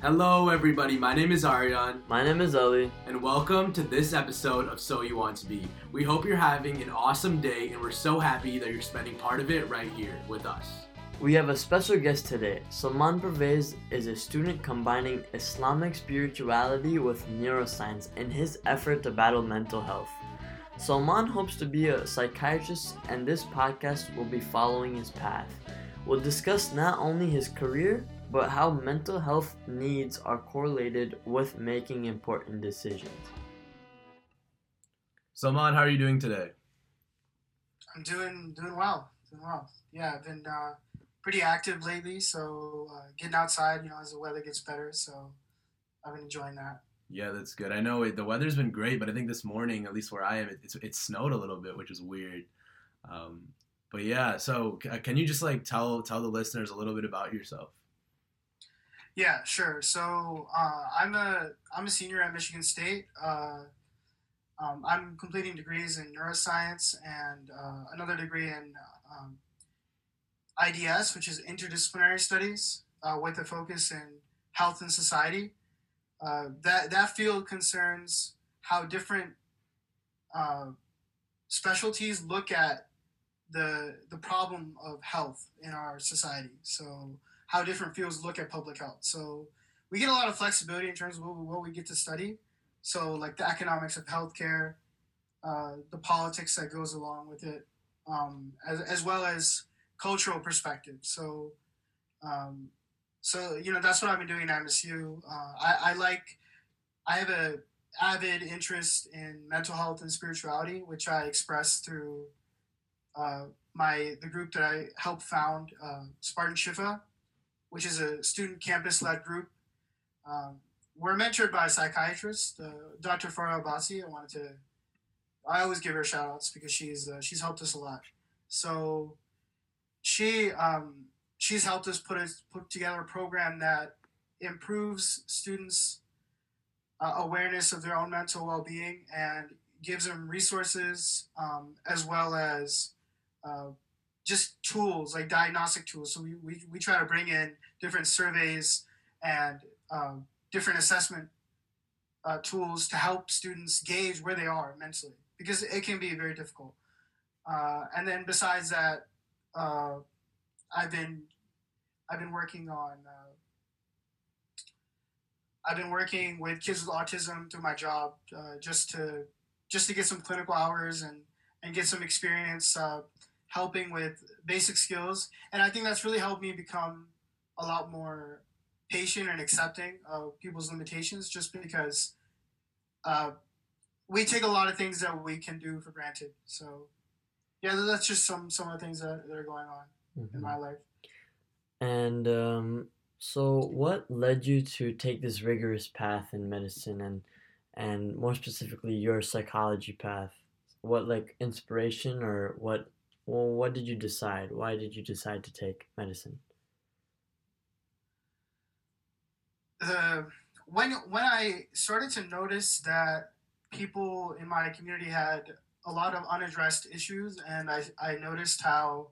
Hello, everybody. My name is Aryan, My name is Ali. and welcome to this episode of So You Want to Be. We hope you're having an awesome day, and we're so happy that you're spending part of it right here with us. We have a special guest today. Salman Pervez is a student combining Islamic spirituality with neuroscience in his effort to battle mental health. Salman hopes to be a psychiatrist, and this podcast will be following his path. We'll discuss not only his career, but how mental health needs are correlated with making important decisions. Salman, how are you doing today? I'm doing doing well, doing well. Yeah, I've been uh, pretty active lately, so uh, getting outside, you know, as the weather gets better. So I've been enjoying that. Yeah, that's good. I know it, the weather's been great, but I think this morning, at least where I am, it, it's it snowed a little bit, which is weird. Um, but yeah, so c- can you just like tell tell the listeners a little bit about yourself? Yeah, sure. So uh, I'm a I'm a senior at Michigan State. Uh, um, I'm completing degrees in neuroscience and uh, another degree in um, IDS, which is interdisciplinary studies, uh, with a focus in health and society. Uh, that that field concerns how different uh, specialties look at the the problem of health in our society. So how different fields look at public health. So we get a lot of flexibility in terms of what we, get to study. So like the economics of healthcare, uh, the politics that goes along with it, um, as, as well as cultural perspective. So, um, so you know that's what I've been doing at MSU. Uh, I, I like, I have a avid interest in mental health and spirituality, which I express through uh, my the group that I helped found, uh, Spartan Shifa, which is a student campus led group. Um, we're mentored by a psychiatrist, uh, Dr. Farah Abbasi. I wanted to, I always give her shout outs because she's uh, she's helped us a lot. So she um, she's helped us put us put together a program that improves students' uh, awareness of their own mental well being and gives them resources um, as well as uh, just tools like diagnostic tools. So we, we, we try to bring in different surveys and um, different assessment uh, tools to help students gauge where they are mentally because it can be very difficult. Uh, and then besides that, uh, I've been I've been working on uh, I've been working with kids with autism through my job uh, just to just to get some clinical hours and and get some experience uh, helping with basic skills. And I think that's really helped me become a lot more patient and accepting of people's limitations just because uh, we take a lot of things that we can do for granted. So, yeah, that's just some, some of the things that, that are going on in my life. And um, so, what led you to take this rigorous path in medicine, and and more specifically, your psychology path? What like inspiration, or what? Well, what did you decide? Why did you decide to take medicine? the when when I started to notice that people in my community had a lot of unaddressed issues, and I, I noticed how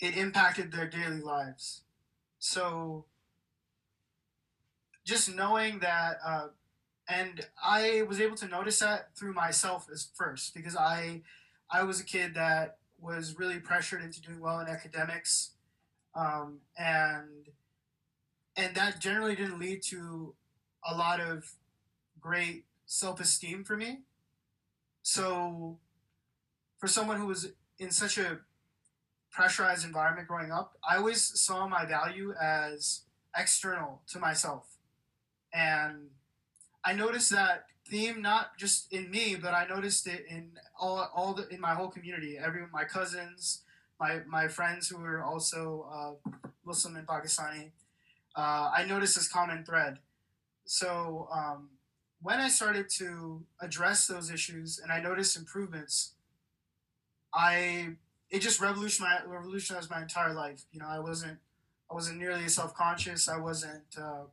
it impacted their daily lives. So just knowing that, uh, and I was able to notice that through myself as first because I I was a kid that was really pressured into doing well in academics, um, and and that generally didn't lead to a lot of great self-esteem for me. So for someone who was in such a pressurized environment growing up i always saw my value as external to myself. And i noticed that theme not just in me but i noticed it in all, all the, in my whole community every my cousins my, my friends who were also uh, muslim and pakistani uh, I noticed this common thread. So um, when I started to address those issues and I noticed improvements, I it just revolutionized revolutionized my entire life. You know, I wasn't I wasn't nearly self conscious. I wasn't. Uh,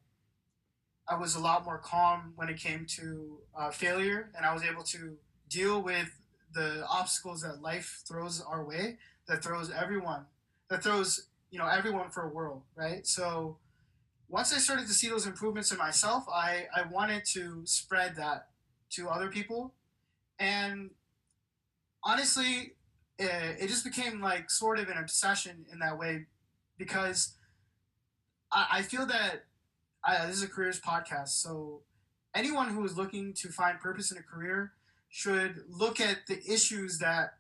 I was a lot more calm when it came to uh, failure, and I was able to deal with the obstacles that life throws our way. That throws everyone. That throws you know everyone for a whirl, right? So once I started to see those improvements in myself, I, I wanted to spread that to other people. And honestly, it, it just became like sort of an obsession in that way because I, I feel that I, this is a careers podcast. So anyone who is looking to find purpose in a career should look at the issues that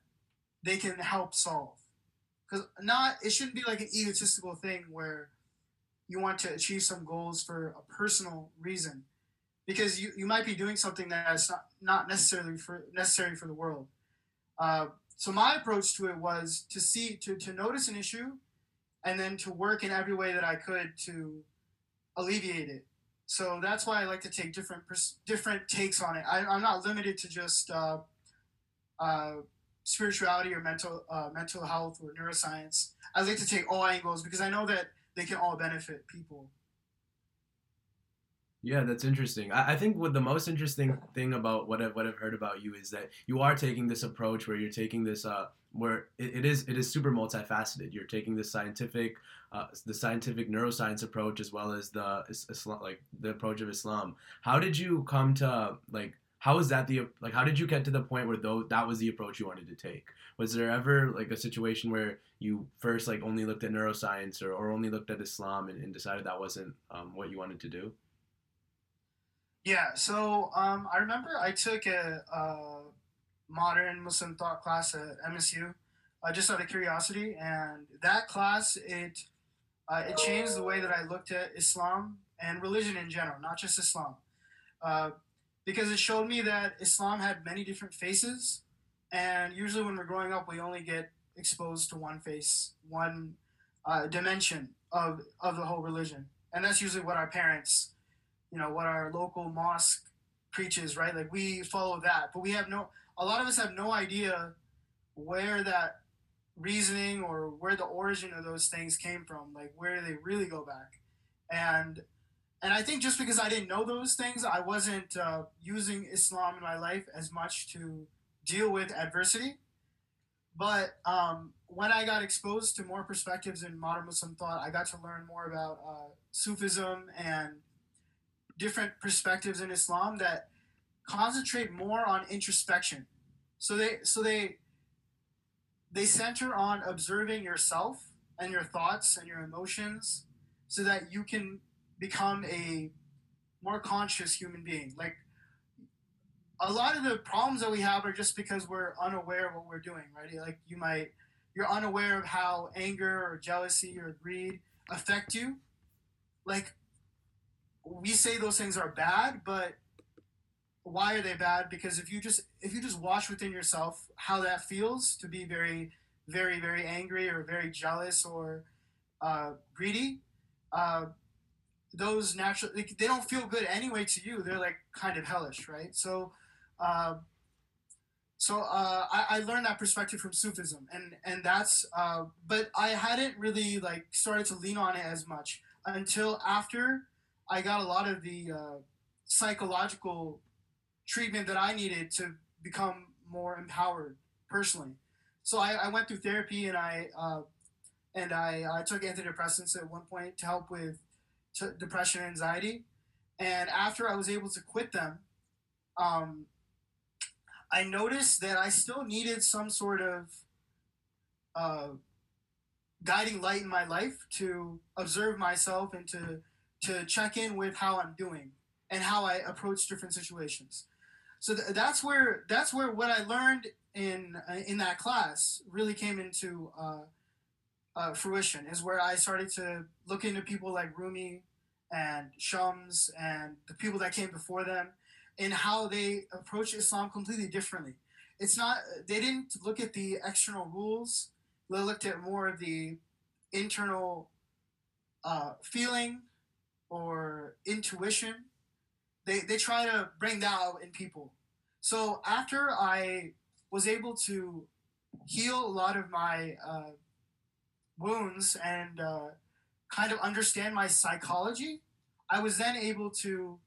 they can help solve. Because not, it shouldn't be like an egotistical thing where you want to achieve some goals for a personal reason because you, you might be doing something that's not, not necessarily for necessary for the world uh, so my approach to it was to see to, to notice an issue and then to work in every way that i could to alleviate it so that's why i like to take different different takes on it I, am not limited to just uh, uh, spirituality or mental uh, mental health or neuroscience i like to take all angles because i know that they can all benefit people. Yeah, that's interesting. I, I think what the most interesting thing about what I've, what I've heard about you is that you are taking this approach where you're taking this uh, where it, it is it is super multifaceted. You're taking the scientific uh, the scientific neuroscience approach as well as the Islam, like the approach of Islam. How did you come to like how was that the like how did you get to the point where though that was the approach you wanted to take was there ever like a situation where you first like only looked at neuroscience or, or only looked at islam and, and decided that wasn't um, what you wanted to do yeah so um, i remember i took a, a, modern muslim thought class at msu uh, just out of curiosity and that class it uh, it changed the way that i looked at islam and religion in general not just islam uh, because it showed me that Islam had many different faces, and usually when we're growing up, we only get exposed to one face, one uh, dimension of of the whole religion, and that's usually what our parents, you know, what our local mosque preaches, right? Like we follow that, but we have no. A lot of us have no idea where that reasoning or where the origin of those things came from, like where they really go back, and and I think just because I didn't know those things, I wasn't uh, using Islam in my life as much to deal with adversity. But um, when I got exposed to more perspectives in modern Muslim thought, I got to learn more about uh, Sufism and different perspectives in Islam that concentrate more on introspection. So they so they they center on observing yourself and your thoughts and your emotions so that you can become a more conscious human being. Like a lot of the problems that we have are just because we're unaware of what we're doing, right? Like you might you're unaware of how anger or jealousy or greed affect you. Like we say those things are bad, but why are they bad? Because if you just if you just watch within yourself how that feels to be very, very, very angry or very jealous or uh, greedy, uh, those natural they, they don't feel good anyway to you. They're like kind of hellish, right? So, uh, so I, I learned that perspective from Sufism, and and that's uh, but I hadn't really like started to lean on it as much until after I got a lot of the uh, psychological treatment that I needed to become more empowered personally. So I, I went through therapy and I uh, and I, I took antidepressants at one point to help with to depression and anxiety. And after I was able to quit them, um, I noticed that I still needed some sort of uh, guiding light in my life to observe myself and to to check in with how I'm doing and how I approach different situations. So th- that's where that's where what I learned in uh, in that class really came into uh, uh, fruition is where I started to look into people like Rumi and Shams and the people that came before them and how they approach Islam completely differently. It's not they didn't look at the external rules. They looked at more of the internal uh, feeling or intuition. They they try to bring that out in people. So after I was able to heal a lot of my uh, wounds and uh, kind of understand my psychology, I was then able to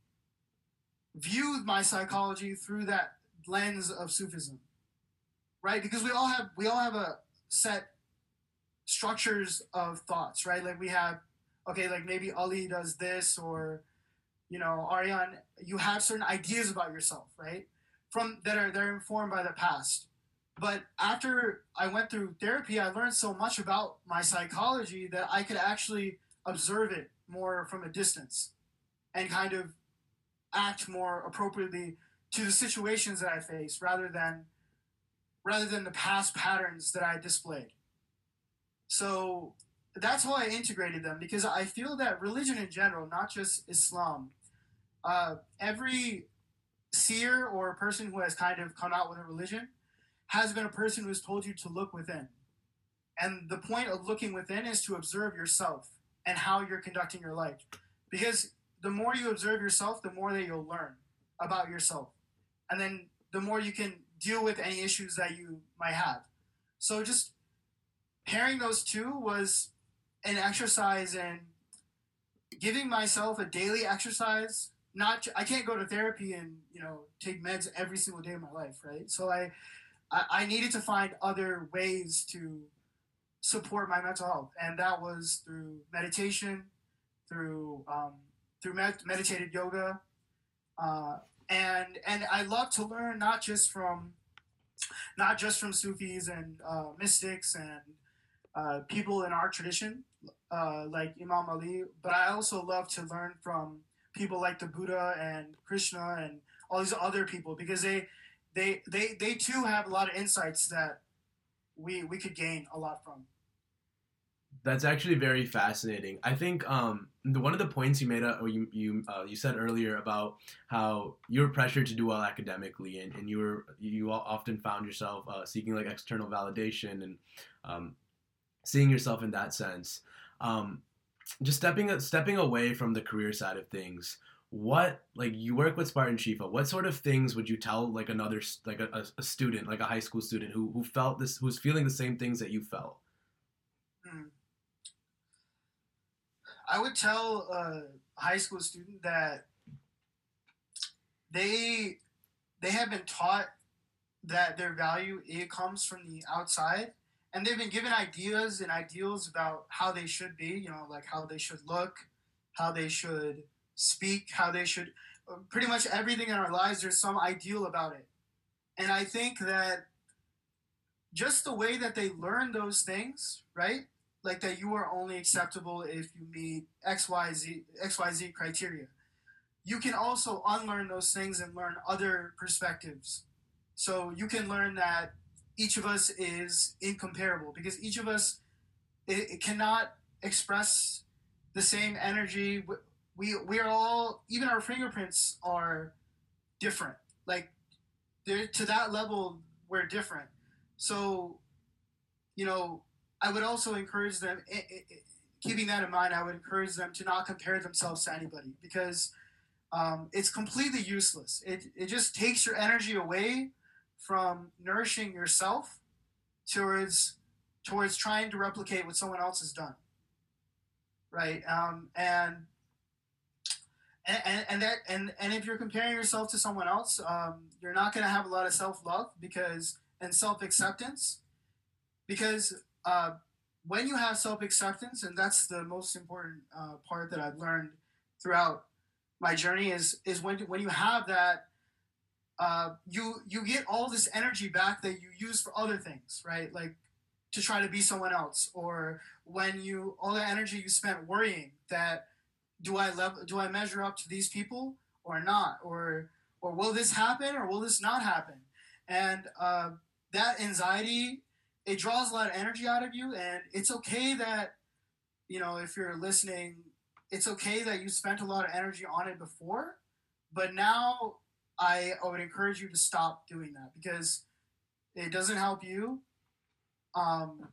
view my psychology through that lens of Sufism, right? Because we all have we all have a set structures of thoughts, right? Like we have okay, like maybe Ali does this or you know, Aryan, you have certain ideas about yourself, right? From that are they're informed by the past. But after I went through therapy, I learned so much about my psychology that I could actually observe it more from a distance and kind of act more appropriately to the situations that I face rather than rather than the past patterns that I displayed. So that's why I integrated them because I feel that religion in general, not just Islam, uh, every seer or person who has kind of come out with a religion has been a person who has told you to look within. And the point of looking within is to observe yourself and how you're conducting your life. Because the more you observe yourself, the more that you'll learn about yourself. And then the more you can deal with any issues that you might have. So just pairing those two was an exercise in giving myself a daily exercise. Not I can't go to therapy and you know take meds every single day of my life, right? So I I, needed to find other ways to support my mental health, and that was through meditation, through um, through med- meditated yoga, uh, and and I love to learn not just from not just from Sufis and uh, mystics and uh, people in our tradition, uh, like Imam Ali, but I also love to learn from people like the Buddha and Krishna and all these other people because they they they they too have a lot of insights that we we could gain a lot from. That's actually very fascinating. I think um, the, one of the points you made, uh, or you you uh, you said earlier about how you were pressured to do well academically, and, and you were you often found yourself uh, seeking like external validation and um, seeing yourself in that sense. Um, just stepping stepping away from the career side of things, what like you work with Spartan Shifa, what sort of things would you tell like another like a, a student, like a high school student who who felt this, who's feeling the same things that you felt? Hmm. I would tell a high school student that they they have been taught that their value it comes from the outside and they've been given ideas and ideals about how they should be you know like how they should look how they should speak how they should uh, pretty much everything in our lives there's some ideal about it. And i think that just the way that they learn those things right like that you are only acceptable if you meet xyz xyz criteria. You can also unlearn those things and learn other perspectives. So you can learn that each of us is incomparable because each of us it, it cannot express the same energy. We we are all even our fingerprints are different. Like to that level we're different. So you know i would also encourage them it, it, keeping that in mind i would encourage them to not compare themselves to anybody because um, it's completely useless. It, it just takes your energy away from nourishing yourself towards towards trying to replicate what someone else has done. Right um, and and, and that and, and if you're comparing yourself to someone else um, you're not going to have a lot of self-love because and self-acceptance because uh, when you have self-acceptance and that's the most important uh, part that i've learned throughout my journey is is when when you have that uh, you you get all this energy back that you use for other things, right? Like to try to be someone else, or when you all the energy you spent worrying that do I level, do I measure up to these people or not, or or will this happen or will this not happen? And uh, that anxiety it draws a lot of energy out of you, and it's okay that you know if you're listening, it's okay that you spent a lot of energy on it before, but now I, I would encourage you to stop doing that because it doesn't help you. Um,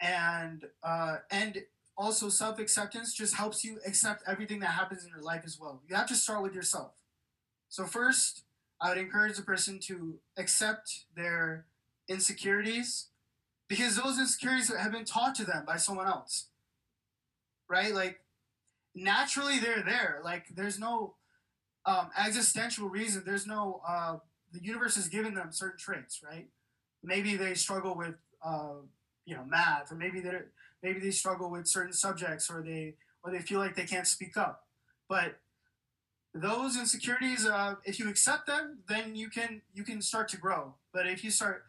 and uh, and also self acceptance just helps you accept everything that happens in your life as well. You have to start with yourself. So first, I would encourage the person to accept their insecurities because those insecurities have been taught to them by someone else. Right? Like naturally they're there. Like there's no um, existential reason. There's no uh, the universe has given them certain traits, right? Maybe they struggle with uh, you know math, or maybe they maybe they struggle with certain subjects or they or they feel like they can't speak up. But those insecurities, uh, if you accept them, then you can you can start to grow. But if you start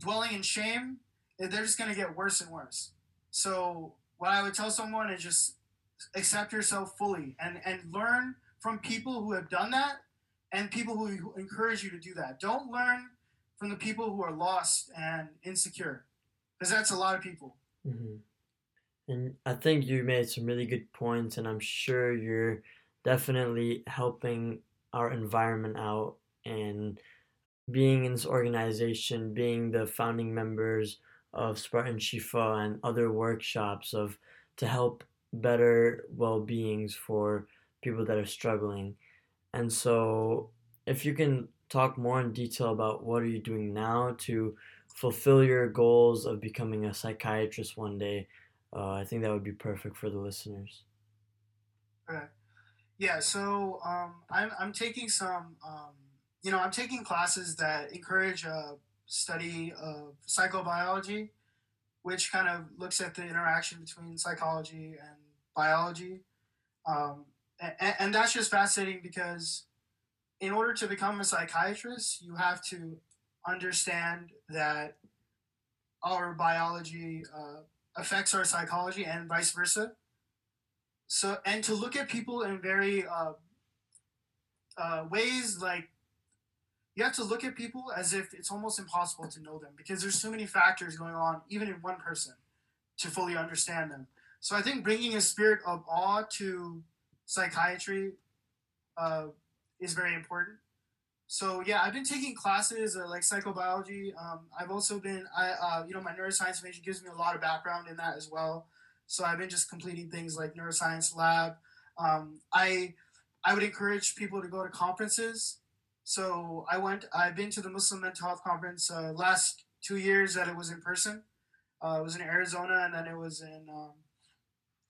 dwelling in shame, they're just to get worse and worse. So what I would tell someone is just accept yourself fully and and learn from people who have done that and people who encourage you to do that. Don't learn from the people who are lost and insecure because that's a lot of people. Mm-hmm. And I think you made some really good points, and I'm sure you're definitely helping our environment out and being in this organization, being the founding members of Spartan Shifa and other workshops of to help better well-beings for people that are struggling. And so if you can talk more in detail about what are you doing now to fulfill your goals of becoming a psychiatrist one day, uh, I think that would be perfect for the listeners. Okay. Yeah, so um, I'm, I'm taking some, um, you know, I'm taking classes that encourage a study of psychobiology, which kind of looks at the interaction between psychology and biology. Um, and, and that's just fascinating because in order to become a psychiatrist, you have to understand that our biology uh, affects our psychology and vice versa. So, and to look at people in very uh, uh, ways like you have to look at people as if it's almost impossible to know them because there's so many factors going on, even in one person, to fully understand them. So, I think bringing a spirit of awe to psychiatry uh, is very important. So yeah, I've been taking classes uh, like psychobiology. Um, I've also been, I uh, you know, my neuroscience major gives me a lot of background in that as well. So I've been just completing things like neuroscience lab. Um, I I would encourage people to go to conferences. So I went. I've been to the Muslim Mental Health Conference uh, last two years that it was in person. Uh, it was in Arizona, and then it was in um,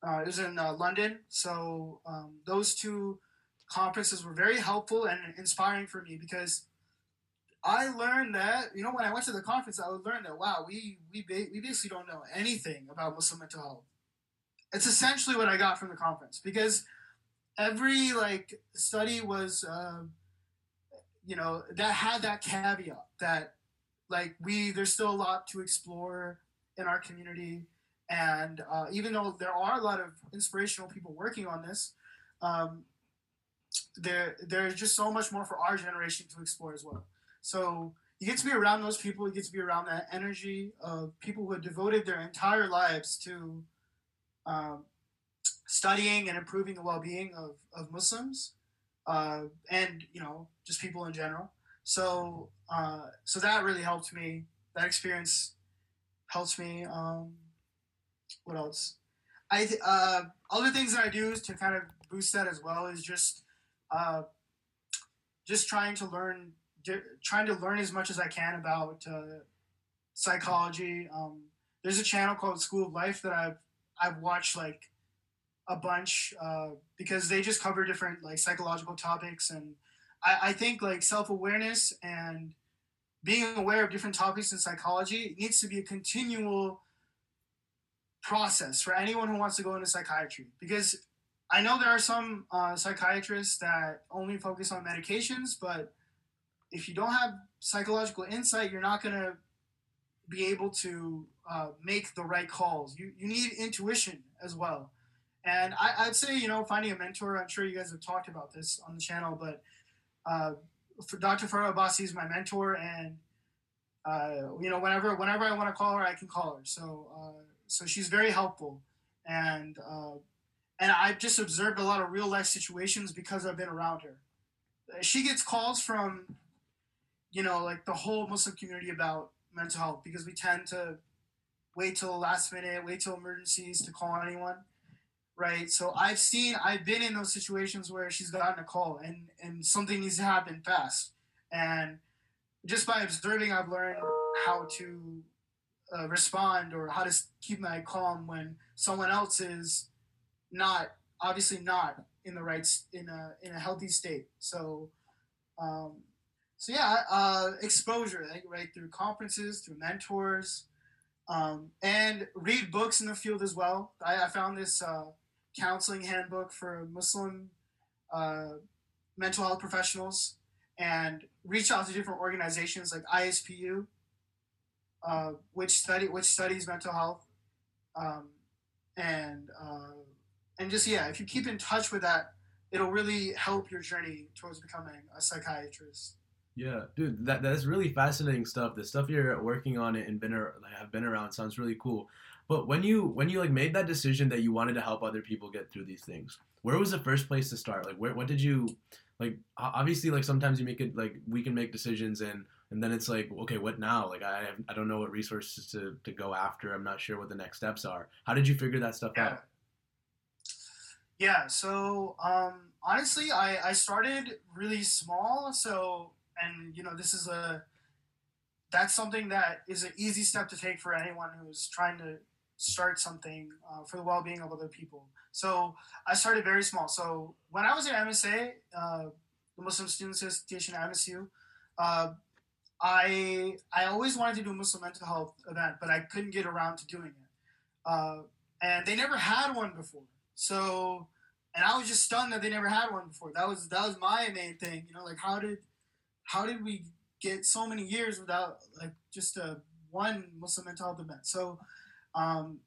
uh, it was in uh, London. So um, those two conferences were very helpful and inspiring for me because I learned that you know when I went to the conference, I learned that wow, we we we basically don't know anything about Muslim mental health. It's essentially what I got from the conference because every like study was uh, you know that had that caveat that like we there's still a lot to explore in our community and uh, even though there are a lot of inspirational people working on this um, there there's just so much more for our generation to explore as well. So you get to be around those people. You get to be around that energy of people who have devoted their entire lives to um, studying and improving the well-being of, of Muslims uh, and you know just people in general. So uh, so that really helped me. That experience helps me. Um, what else? I uh, other things that I do to kind of boost that as well is just uh, just trying to learn, trying to learn as much as I can about uh, psychology. Um, there's a channel called School of Life that I've I've watched like a bunch uh, because they just cover different like psychological topics and I, I think like self-awareness and being aware of different topics in psychology needs to be a continual process for anyone who wants to go into psychiatry because I know there are some uh, psychiatrists that only focus on medications, but if you don't have psychological insight, you're not going to be able to uh, make the right calls. You, you need intuition as well. And I, would say, you know, finding a mentor, I'm sure you guys have talked about this on the channel, but uh, for Dr. Farah Abbasi is my mentor. And, uh, you know, whenever, whenever I want to call her, I can call her. So, uh, so she's very helpful. And, uh, and I've just observed a lot of real life situations because I've been around her. She gets calls from, you know, like the whole Muslim community about mental health because we tend to wait till the last minute, wait till emergencies to call anyone, right? So I've seen, I've been in those situations where she's gotten a call and and something needs to happen fast, and just by observing, I've learned how to uh, respond or how to keep my calm when someone else is not obviously not in the right in a in a healthy state. So, um, so yeah, uh, exposure right, right through conferences, through mentors, um, and read books in the field as well. I, I found this uh, counseling handbook for Muslim uh, mental health professionals and reach out to different organizations like ISPU, uh, which study which studies mental health, um, and uh, and just yeah, if you keep in touch with that, it'll really help your journey towards becoming a psychiatrist. Yeah, dude, that that's really fascinating stuff. The stuff you're working on it and been like, have been around sounds really cool. But when you when you like made that decision that you wanted to help other people get through these things, where was the first place to start? Like, where what did you like? Obviously, like sometimes you make it like we can make decisions and and then it's like okay, what now? Like I I don't know what resources to to go after. I'm not sure what the next steps are. How did you figure that stuff yeah. out? Yeah, so um, honestly, I, I started really small. So, and you know, this is a that's something that is an easy step to take for anyone who's trying to start something uh, for the well-being of other people. So I started very small. So when I was at MSA, uh, the Muslim Students Association at MSU, uh, I I always wanted to do a Muslim mental health event, but I couldn't get around to doing it. Uh, and they never had one before. So, and I was just stunned that they never had one before. That was that was my main thing. You know, like how did how did we get so many years without like just a one Muslim mental health event? So um,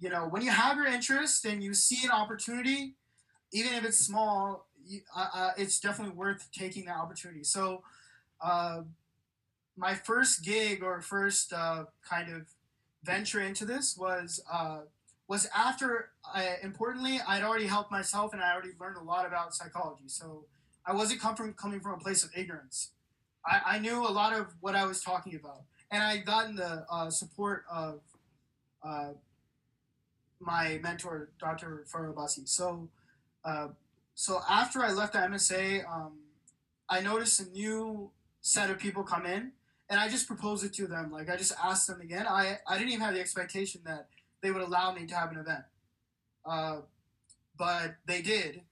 you know, when you have your interest and you see an opportunity, even if it's small, you, uh, uh, it's definitely worth taking that opportunity. So, uh, my first gig or first uh, kind of venture into this was uh, was after I, importantly I'd already helped myself and I already learned a lot about psychology. So I wasn't come from coming from a place of ignorance. I, I knew a lot of what I was talking about, and I would gotten the uh, support of uh, my mentor, Dr. Farah Abbasi. So, uh, so after I left the MSA, um, I noticed a new set of people come in, and I just proposed it to them. Like I just asked them again. I I didn't even have the expectation that they would allow me to have an event, uh, but they did,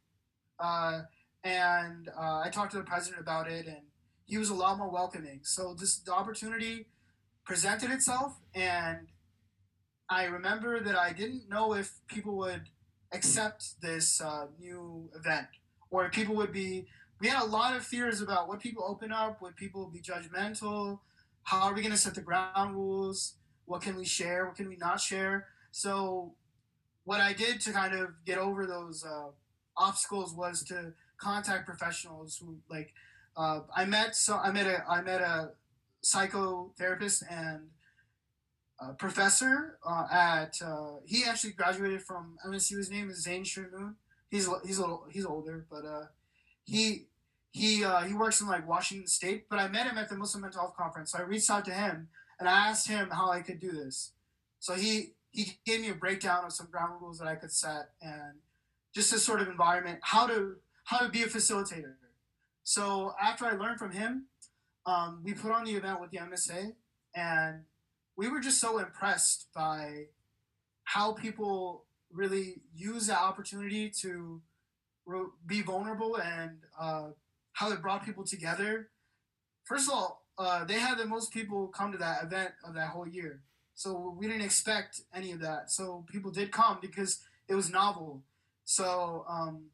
uh, and uh, I talked to the president about it, and he was a lot more welcoming. So this the opportunity presented itself, and I remember that I didn't know if people would accept this uh, new event or if people would be. We had a lot of fears about what people open up, would people be judgmental, how are we going to set the ground rules, what can we share, what can we not share. So, what I did to kind of get over those uh, obstacles was to contact professionals who like. Uh, I met so I met a I met a psychotherapist and uh, professor uh, at uh, he actually graduated from MSU. His name is Zane Shermoon. He's he's a little he's older, but uh, he he uh, he works in like Washington State. But I met him at the Muslim Mental Health Conference. So I reached out to him and I asked him how I could do this. So he he gave me a breakdown of some ground rules that I could set and just this sort of environment, how to how to be a facilitator. So after I learned from him, um, we put on the event with the MSA and we were just so impressed by how people really use that opportunity to be vulnerable and uh, how it brought people together. First of all, uh, they had the most people come to that event of that whole year. So we didn't expect any of that. So people did come because it was novel. So, um,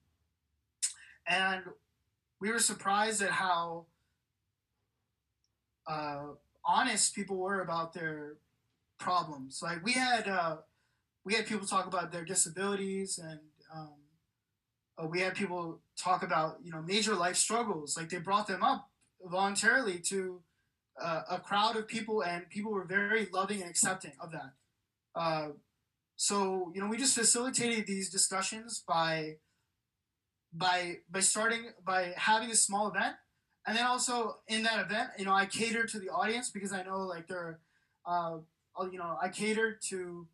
and we were surprised at how uh, honest people were about their problems. Like we had uh, we had people talk about their disabilities, and um, uh, we had people talk about you know major life struggles. Like they brought them up voluntarily to uh, a crowd of people, and people were very loving and accepting of that. Uh, so you know, we just facilitated these discussions by by by starting by having a small event and then also in that event, you know, I cater to the audience because I know like they're uh, you know, I cater to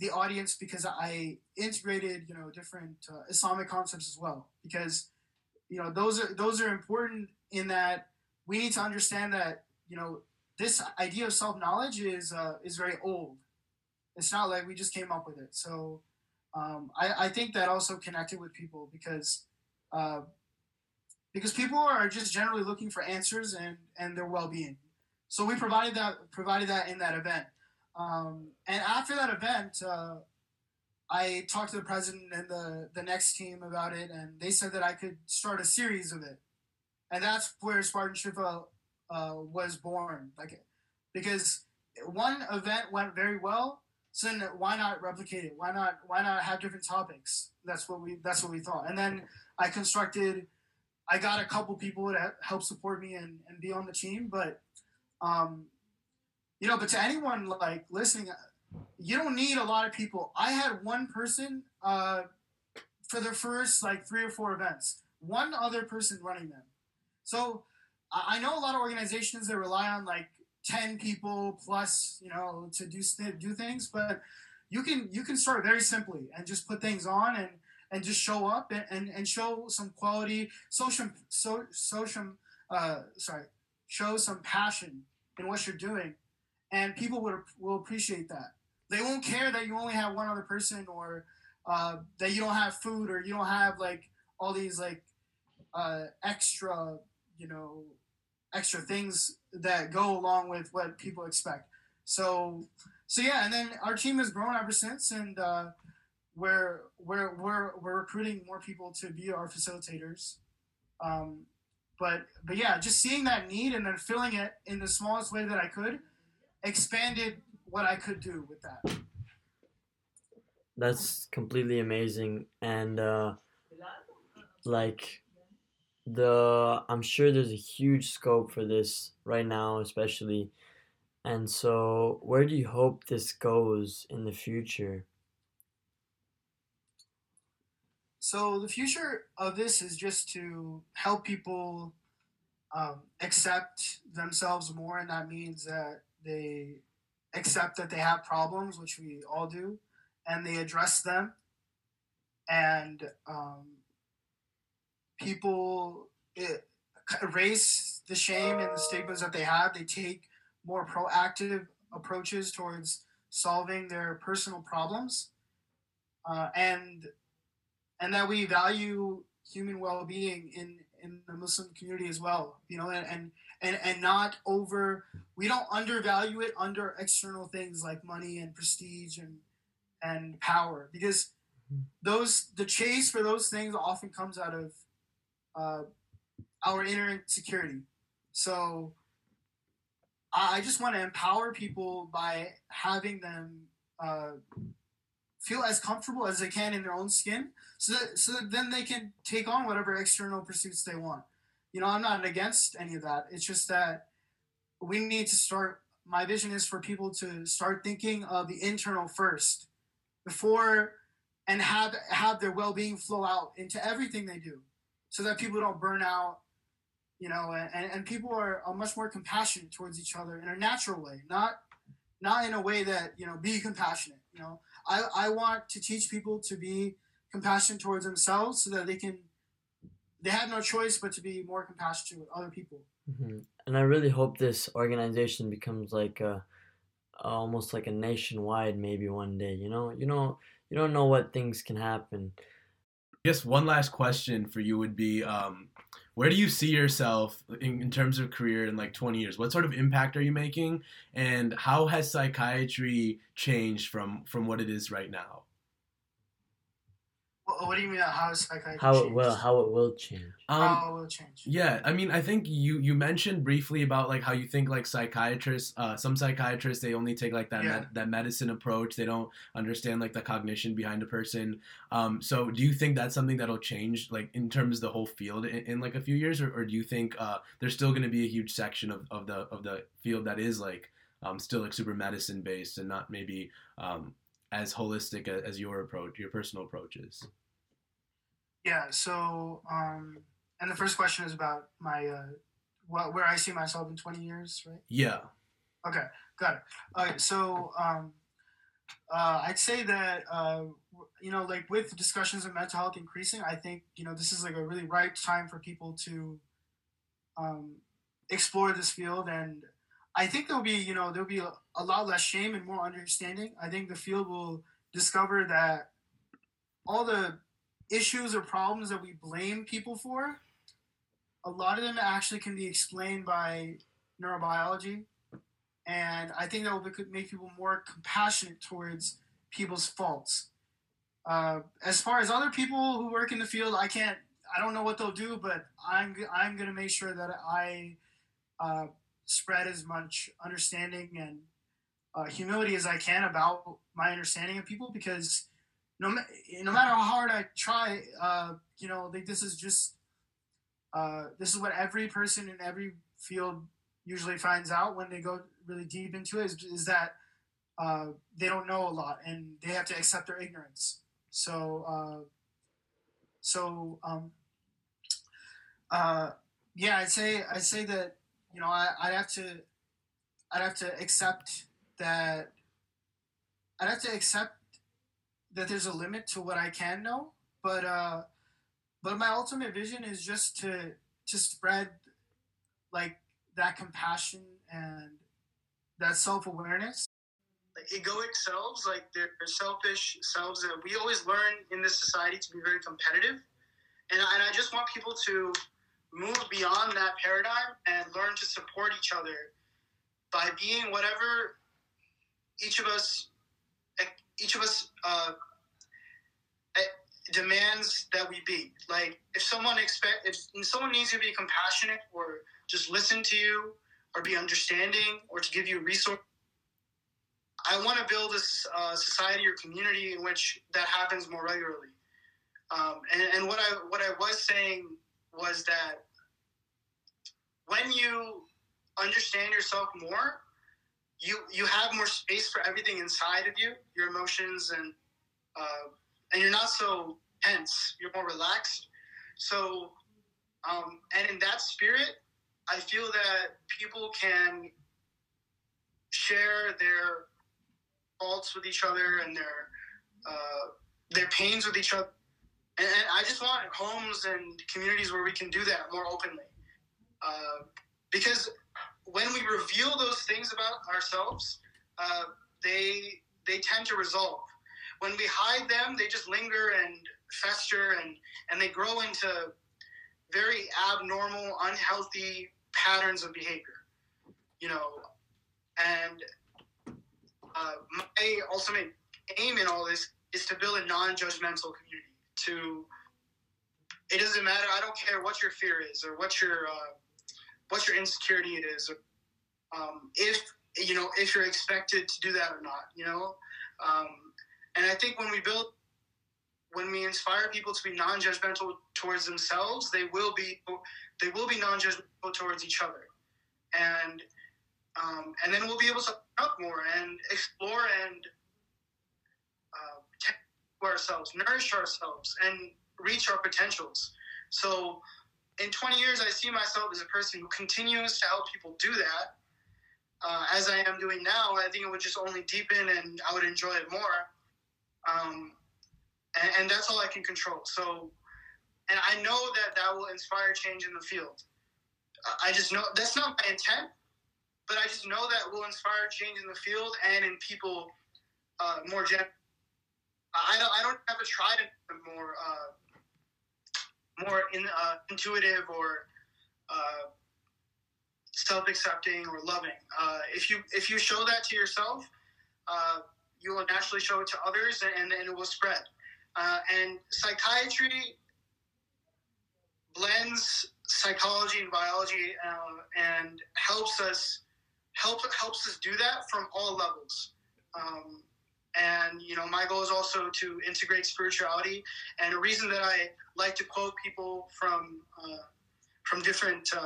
the audience because I integrated, you know, different uh, Islamic concepts as well because, you know, those are those are important in that we need to understand that you know this idea of self knowledge is uh, is very old. It's not like we just came up with it. So um, I, I think that also connected with people because uh, because people are just generally looking for answers and and their well-being. So we provided that provided that in that event. Um, and after that event, uh, I talked to the president and the, the next team about it, and they said that I could start a series of it. And that's where Spartan Shifa uh, was born. Like, because one event went very well, so then why not replicate it? Why not why not have different topics? That's what we that's what we thought. And then I constructed. I got a couple people to help support me and, and be on the team, but um, you know, but to anyone like listening, you don't need a lot of people. I had one person uh, for the first like three or four events, one other person running them. So I know a lot of organizations that rely on like 10 people plus, you know, to do do things, but you can you can start very simply and just put things on and and just show up and, and, and show some quality social so, social uh, sorry show some passion in what you're doing and people will, will appreciate that. They won't care that you only have one other person or uh, that you don't have food or you don't have like all these like uh, extra you know extra things that go along with what people expect. So so yeah and then our team has grown ever since and uh, we're, we're we're we're recruiting more people to be our facilitators. Um, but but yeah just seeing that need and then filling it in the smallest way that i could expanded what I could do with that. That's completely amazing, and uh, like the I'm sure there's a huge scope for this right now, especially. And so, where do you hope this goes in the future? So, the future of this is just to help people um, accept themselves more, and that means that they accept that they have problems, which we all do, and they address them. And um, people it, erase the shame and the stigmas that they have. They take more proactive approaches towards solving their personal problems, uh, and and that we value human well-being in in the Muslim community as well. You know, and, and and and not over we don't undervalue it under external things like money and prestige and and power. Because those the chase for those things often comes out of uh, our inner insecurity. So i just want to empower people by having them uh, feel as comfortable as they can in their own skin so that so that then they can take on whatever external pursuits they want you know, I'm not against any of that. It's just that we need to start. My vision is for people to start thinking of the internal first before and have have their well-being flow out into everything they do so that people don't burn out you know and, and people are, are much more compassionate towards each other in a natural way not not in a way that you know be compassionate you know i i want to teach people to be compassionate towards themselves so that they can they have no choice but to be more compassionate with other people. Mm-hmm. And I really hope this organization becomes like a, almost like a nationwide maybe one day. You know, you know, you don't know what things can happen. I guess one last question for you would be, um, where do you see yourself in, in terms of career in like 20 years? What sort of impact are you making, and how has psychiatry changed from from what it is right now? What do you mean? How is psychiatry? How it will how it will change. Um, how it will change. Yeah, I mean, I think you you mentioned briefly about like how you think like psychiatrists, uh, some psychiatrists they only take like that Yeah. med- that medicine approach. They don't understand like the cognition behind a person. Um, so do you think that's something that'll change like in terms of the whole field in, in like a few years, or, or do you think uh, there's still going to be a huge section of, of the of the field that is like um, still like super medicine based and not maybe um, as holistic as, as your approach, your personal approach is? Yeah. So, um, and the first question is about my uh, what where I see myself in 20 years, right? Yeah. Okay, got it. All right, so um, uh, I'd say that uh, you know, like with discussions of mental health increasing, I think you know this is like a really ripe time for people to um, explore this field, and I think there'll be you know there'll be a, a lot less shame and more understanding. I think the field will discover that all the issues or problems that we blame people for, a lot of them actually can be explained by neurobiology and I think that will make people more compassionate towards people's faults. Uh, as far as other people who work in the field, I can't. I don't know what they'll do, but I'm I'm gonna make sure that I uh, spread as much understanding and uh, humility as I can about my understanding of people because no, no matter how hard I try, uh, you know, like this is just uh, this is what every person in every field usually finds out when they go really deep into it is, is that uh, they don't know a lot and they have to accept their ignorance. So, uh, so um, uh, yeah, I'd say I'd say that you know I, I'd have to I'd have to accept that I'd have to accept that there's a limit to what I can know, but uh, but my ultimate vision is just to to spread like that compassion and that self awareness. Egoic selves, like they're selfish selves that we always learn in this society to be very competitive, and and I just want people to move beyond that paradigm and learn to support each other by being whatever each of us each of us uh, demands that we be. Like if someone expect if someone needs to be compassionate or just listen to you or be understanding or to give you a resource. I want to build a uh, society or community in which that happens more regularly. Um, and, and what I what I was saying was that when you understand yourself more, you you have more space for everything inside of you, your emotions and uh, and you're not so tense. You're more relaxed. So, um, and in that spirit, I feel that people can share their faults with each other and their uh, their pains with each other. And, and, I just want homes and communities where we can do that more openly. Uh, because when we reveal those things about ourselves, uh, they they tend to resolve. When we hide them, they just linger and fester and and they grow into very abnormal, unhealthy patterns of behavior. You know, and uh, my ultimate aim in all this is to build a non-judgmental community. To it doesn't matter. I don't care what your fear is or what your uh, what your insecurity it is, um, if you know if you're expected to do that or not. You know, um, and I think when we build when we inspire people to be non-judgmental towards themselves, they will be they will be non-judgmental towards each other, and um, and then we'll be able to up more and explore and uh, ourselves, nourish ourselves, and reach our potentials. So, in 20 years, I see myself as a person who continues to help people do that. Uh, as I am doing now, I think it would just only deepen, and I would enjoy it more. Um, and, and that's all I can control. So, and I know that that will inspire change in the field. I just know that's not my intent, but I just know that will inspire change in the field and in people uh, more generally. I don't, I don't have try to more uh, more in, uh, intuitive or uh, self-accepting or loving. Uh, if you if you show that to yourself, uh, you will naturally show it to others, and, it will spread. Uh, and psychiatry blends psychology and biology uh, and helps us help helps us do that from all levels. Um, and you know, my goal is also to integrate spirituality. And a reason that I like to quote people from uh, from different uh,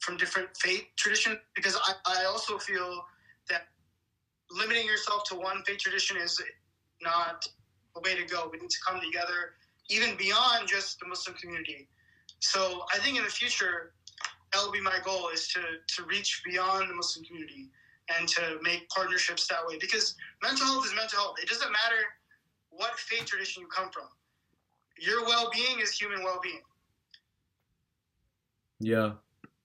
from different faith traditions because I, I also feel that limiting yourself to one faith tradition is not a way to go. We need to come together, even beyond just the Muslim community. So I think in the future, that will be my goal: is to to reach beyond the Muslim community and to make partnerships that way. Because mental health is mental health. It doesn't matter what faith tradition you come from. Your well-being is human well-being. Yeah,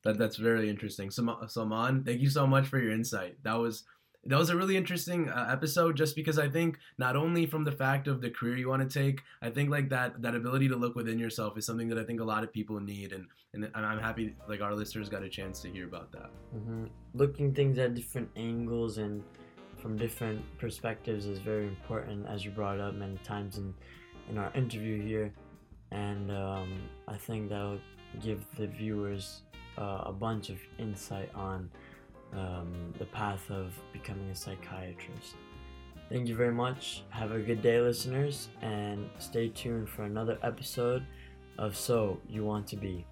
that that's very interesting. Salman, thank you so much for your insight. That was that was a really interesting uh, episode just because I think not only from the fact of the career you want to take, I think like that that ability to look within yourself is something that I think a lot of people need, and and, I'm happy like our listeners got a chance to hear about that. hmm Looking things at different angles and from different perspectives is very important, as you brought up many times in in our interview here, and um, I think that'll give the viewers uh, a bunch of insight on um, the path of becoming a psychiatrist. Thank you very much. Have a good day, listeners, and stay tuned for another episode of So You Want to Be.